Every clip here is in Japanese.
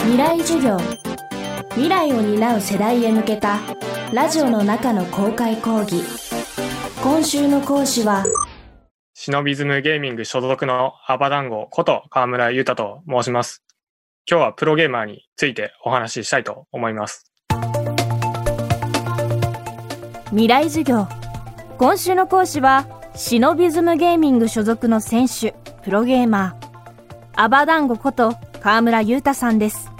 未来授業未来を担う世代へ向けたラジオの中の公開講義今週の講師はシノビズムゲーミング所属のアバダンゴこと河村裕太と申します。今日はプロゲーマーについてお話ししたいと思います。未来授業今週の講師はシノビズムゲーミング所属の選手プロゲーマーアバダンゴこと河村裕太さんです。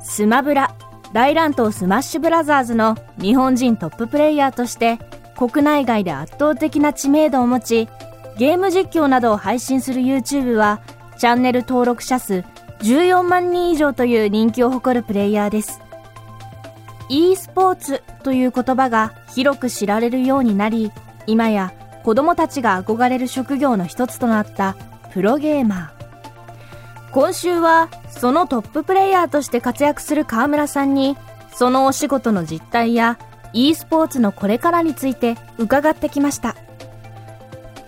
スマブラ大乱闘スマッシュブラザーズの日本人トッププレイヤーとして国内外で圧倒的な知名度を持ちゲーム実況などを配信する YouTube はチャンネル登録者数14万人以上という人気を誇るプレイヤーです。e スポーツという言葉が広く知られるようになり今や子供たちが憧れる職業の一つとなったプロゲーマー。今週はそのトッププレイヤーとして活躍する河村さんにそのお仕事の実態や e スポーツのこれからについて伺ってきました。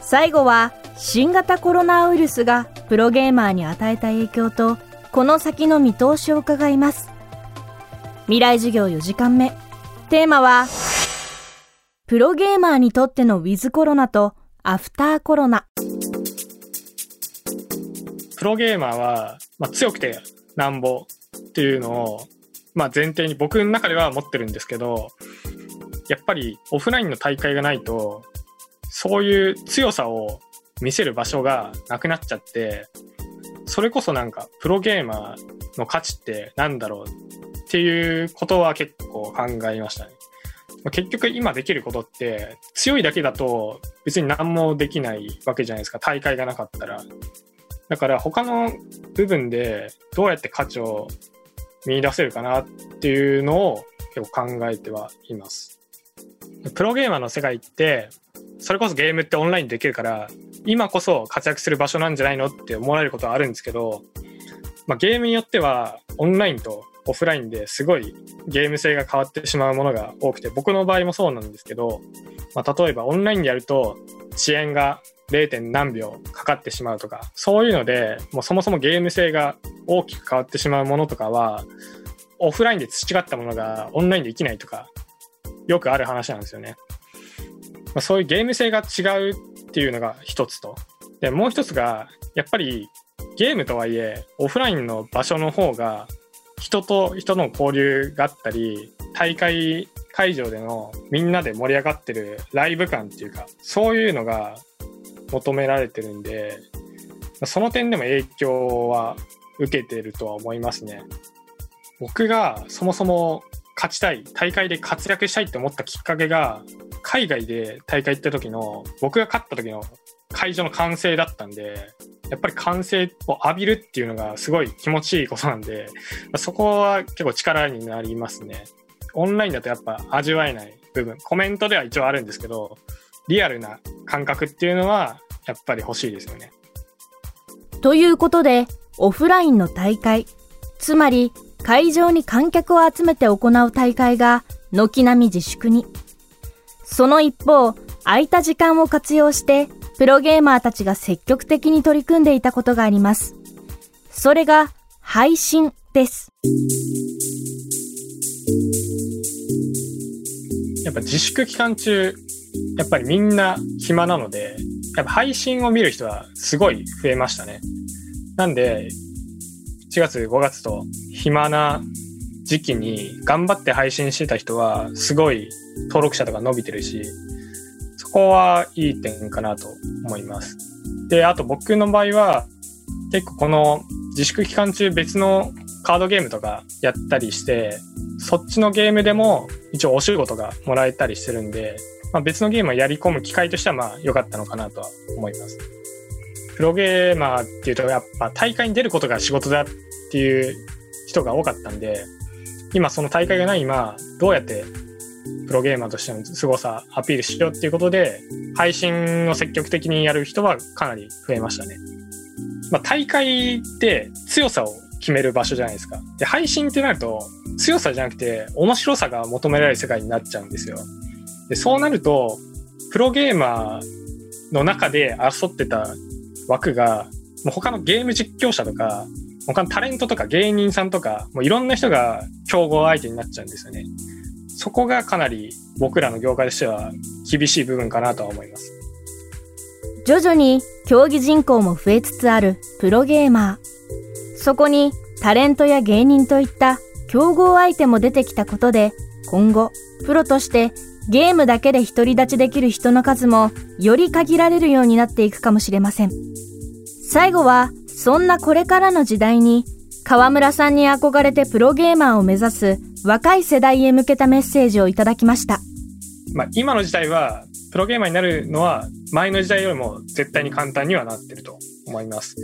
最後は新型コロナウイルスがプロゲーマーに与えた影響とこの先の見通しを伺います。未来授業4時間目。テーマはプロゲーマーにとってのウィズコロナとアフターコロナ。プロゲーマーは、まあ、強くてなんぼっていうのを、まあ、前提に僕の中では持ってるんですけどやっぱりオフラインの大会がないとそういう強さを見せる場所がなくなっちゃってそれこそなんかプロゲーマーの価値ってなんだろうっていうことは結構考えましたね。結局今できることって強いだけだと別に何もできないわけじゃないですか大会がなかったらだから他の部分でどうやって価値を見出せるかなっていうのを結構考えてはいます。プロゲーマーの世界ってそれこそゲームってオンラインできるから今こそ活躍する場所なんじゃないのって思われることはあるんですけど、まあ、ゲームによってはオンラインとオフラインですごいゲーム性が変わってしまうものが多くて僕の場合もそうなんですけど、まあ、例えばオンラインでやると遅延が 0. 何秒かかってしまうとかそういうのでもうそもそもゲーム性が大きく変わってしまうものとかはオフラインで培ったものがオンラインでできないとかよくある話なんですよね。まあ、そういうゲーム性が違うっていうのが一つとでもう一つがやっぱりゲームとはいえオフラインの場所の方が人と人の交流があったり大会会場でのみんなで盛り上がってるライブ感っていうかそういうのが求められてるんでその点でも影響は受けてるとは思いますね僕がそもそも勝ちたい大会で活躍したいって思ったきっかけが海外で大会行った時の僕が勝った時の会場の歓声だったんでやっぱり歓声を浴びるっていうのがすごい気持ちいいことなんで、そこは結構力になりますね。オンラインだとやっぱ味わえない部分、コメントでは一応あるんですけど、リアルな感覚っていうのはやっぱり欲しいですよね。ということで、オフラインの大会、つまり会場に観客を集めて行う大会が軒並み自粛に。その一方、空いた時間を活用してプロゲーマーたちが積極的に取り組んでいたことがあります。それが配信です。やっぱ自粛期間中、やっぱりみんな暇なので、やっぱ配信を見る人はすごい増えましたね。なんで、4月5月と暇な時期に頑張って配信してた人はすごい登録者とか伸びてるし、そこはいい点かなと思います。で、あと僕の場合は、結構この自粛期間中別のカードゲームとかやったりして、そっちのゲームでも一応お仕事がもらえたりしてるんで、まあ、別のゲームをやり込む機会としてはまあ良かったのかなとは思います。プロゲーマーっていうとやっぱ大会に出ることが仕事だっていう人が多かったんで、今その大会がない今、どうやってプロゲーマーとしての凄さアピールしようっていうことで、配信を積極的にやる人はかなり増えましたね。まあ、大会って強さを決める場所じゃないですか。で、配信ってなると強さじゃなくて面白さが求められる世界になっちゃうんですよ。で、そうなると、プロゲーマーの中で争ってた枠が、もう他のゲーム実況者とか、他のタレントとか芸人さんとか、もういろんな人が競合相手になっちゃうんですよね。そこがかなり僕らの業界としては厳しい部分かなとは思います。徐々に競技人口も増えつつあるプロゲーマー。そこにタレントや芸人といった競合相手も出てきたことで、今後、プロとしてゲームだけで独り立ちできる人の数もより限られるようになっていくかもしれません。最後は、そんなこれからの時代に、河村さんに憧れてプロゲーマーを目指す若い世代へ向けたメッセージをいただきました。まあ、今の時代は、プロゲーマーになるのは前の時代よりも絶対に簡単にはなってると思います。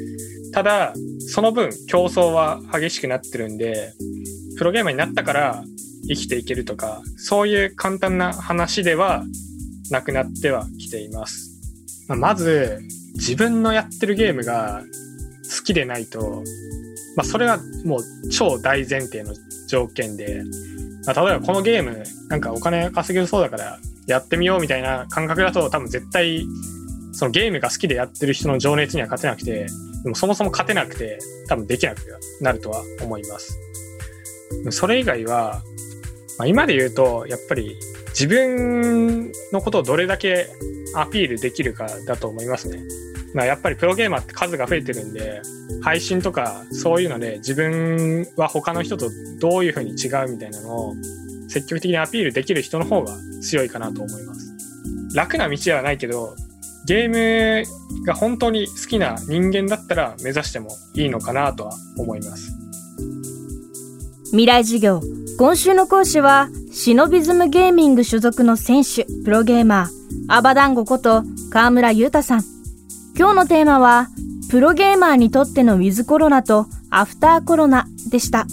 ただ、その分競争は激しくなってるんで、プロゲーマーになったから生きていけるとか、そういう簡単な話ではなくなってはきています。ま、まず、自分のやってるゲームが好きでないと、まあ、それはもう超大前提の条件で、例えばこのゲームなんかお金稼げるそうだからやってみようみたいな感覚だと多分絶対そのゲームが好きでやってる人の情熱には勝てなくて、でもそもそも勝てなくて多分できなくなるとは思います。それ以外は、まあ、今で言うとやっぱり自分のことをどれだけアピールできるかだと思いますね。まあ、やっぱりプロゲーマーって数が増えてるんで、配信とかそういうので自分は他の人とどういうふうに違うみたいなのを積極的にアピールできる人の方が強いかなと思います。楽な道ではないけど、ゲームが本当に好きな人間だったら目指してもいいのかなとは思います。未来授業今週の講師はシノビズムゲーミング所属の選手プロゲーマーアバダンゴこと河村裕太さん今日のテーマはプロゲーマーにとってのウィズコロナとアフターコロナでした。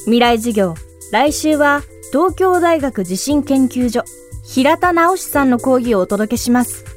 未来授業来週は東京大学地震研究所平田直さんの講義をお届けします。